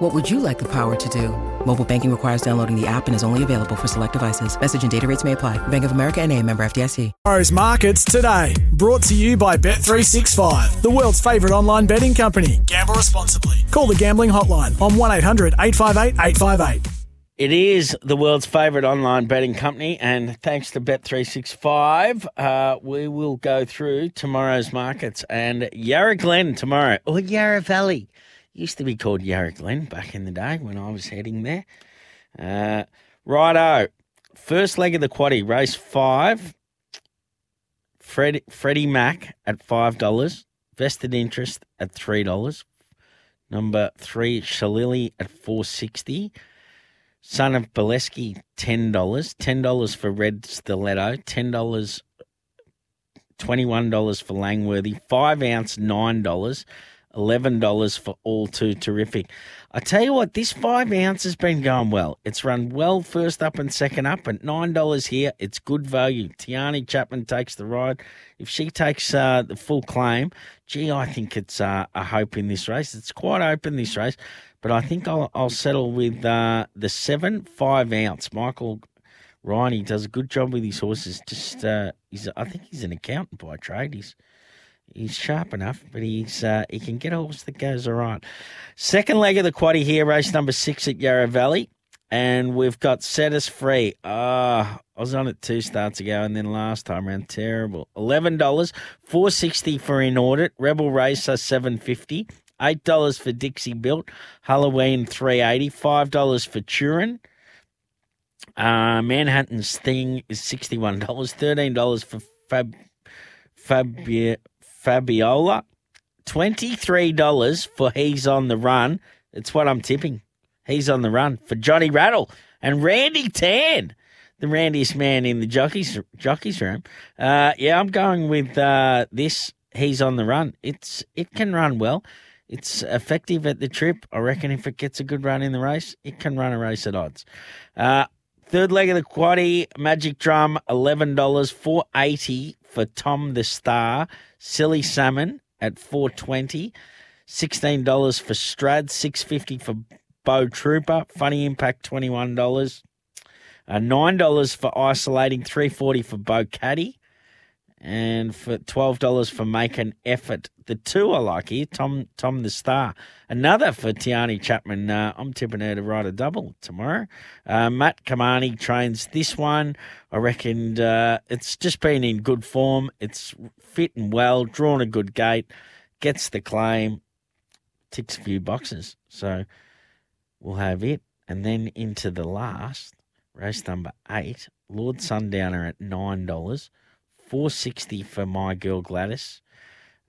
What would you like the power to do? Mobile banking requires downloading the app and is only available for select devices. Message and data rates may apply. Bank of America and a member FDIC. Tomorrow's markets today. Brought to you by Bet365, the world's favourite online betting company. Gamble responsibly. Call the gambling hotline on 1800 858 858. It is the world's favourite online betting company, and thanks to Bet365, uh, we will go through tomorrow's markets. And Yarra Glen tomorrow, or Yarra Valley, used to be called Yarra Glen back in the day when I was heading there. Uh, righto, first leg of the quaddy, race five. Fred, Freddie Mac at five dollars, vested interest at three dollars. Number three, Shalili at four sixty. Son of Bolesky, ten dollars. Ten dollars for Red Stiletto. Ten dollars. Twenty-one dollars for Langworthy. Five ounce, nine dollars. Eleven dollars for all too terrific. I tell you what, this five ounce has been going well. It's run well first up and second up, and nine dollars here. It's good value. Tiani Chapman takes the ride. If she takes uh, the full claim, gee, I think it's uh, a hope in this race. It's quite open this race, but I think I'll, I'll settle with uh, the seven five ounce. Michael Ryan, he does a good job with his horses. Just uh, he's, I think he's an accountant by trade. He's He's sharp enough, but he's uh, he can get a horse that goes all right. Second leg of the quaddy here, race number six at Yarra Valley. And we've got Set Us Free. Ah, I was on it two starts ago, and then last time around, terrible. Eleven dollars, four sixty for In Audit. Rebel Racer seven fifty. Eight dollars for Dixie Built. Halloween three eighty. Five dollars for Turin. Uh, Manhattan's Thing is sixty one dollars. Thirteen dollars for Fab Fabia Fabiola. $23 for He's on the Run. It's what I'm tipping. He's on the run for Johnny Rattle and Randy Tan, the randiest man in the jockeys jockeys room. Uh, yeah, I'm going with uh, this. He's on the run. It's it can run well. It's effective at the trip. I reckon if it gets a good run in the race, it can run a race at odds. Uh, third leg of the quaddy, Magic Drum, eleven dollars, four eighty for Tom the Star. Silly Salmon at four twenty. Sixteen dollars for Strad, six fifty for Bow Trooper. Funny Impact, twenty one dollars. Uh, Nine dollars for isolating, three forty for Bow Caddy, and for twelve dollars for make an effort. The two are lucky. Tom Tom the Star. Another for Tiani Chapman. Uh, I'm tipping her to ride a double tomorrow. Uh, Matt Cumani trains this one. I reckon uh, it's just been in good form. It's fit and well, drawn a good gate, gets the claim, ticks a few boxes. So we'll have it. And then into the last, race number eight, Lord Sundowner at nine dollars. 460 for my girl Gladys.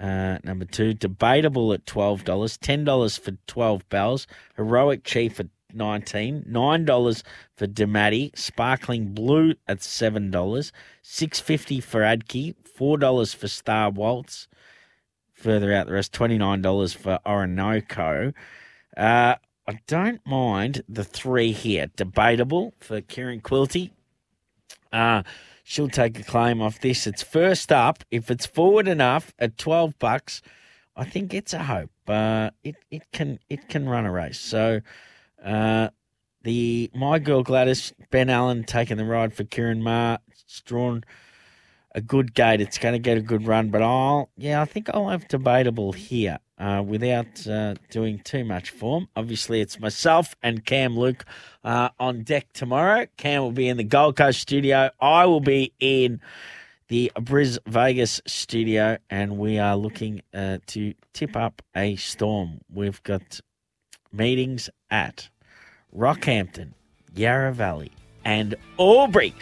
Uh, number two, debatable at twelve dollars, ten dollars for twelve bells, heroic chief at nineteen, nine dollars for Damati, sparkling blue at seven dollars, six fifty for Adki, four dollars for Star Waltz. Further out the rest, twenty nine dollars for Orinoco. Uh, I don't mind the three here. Debatable for Kieran Quilty. Uh, she'll take a claim off this. It's first up. If it's forward enough at twelve bucks, I think it's a hope. Uh, it it can it can run a race. So uh, the my girl Gladys Ben Allen taking the ride for Ciaron Maher. It's drawn a good gate. It's going to get a good run, but I'll yeah I think I'll have debatable here. Uh, without uh, doing too much form. Obviously, it's myself and Cam Luke uh, on deck tomorrow. Cam will be in the Gold Coast studio. I will be in the Bris Vegas studio, and we are looking uh, to tip up a storm. We've got meetings at Rockhampton, Yarra Valley, and Albury.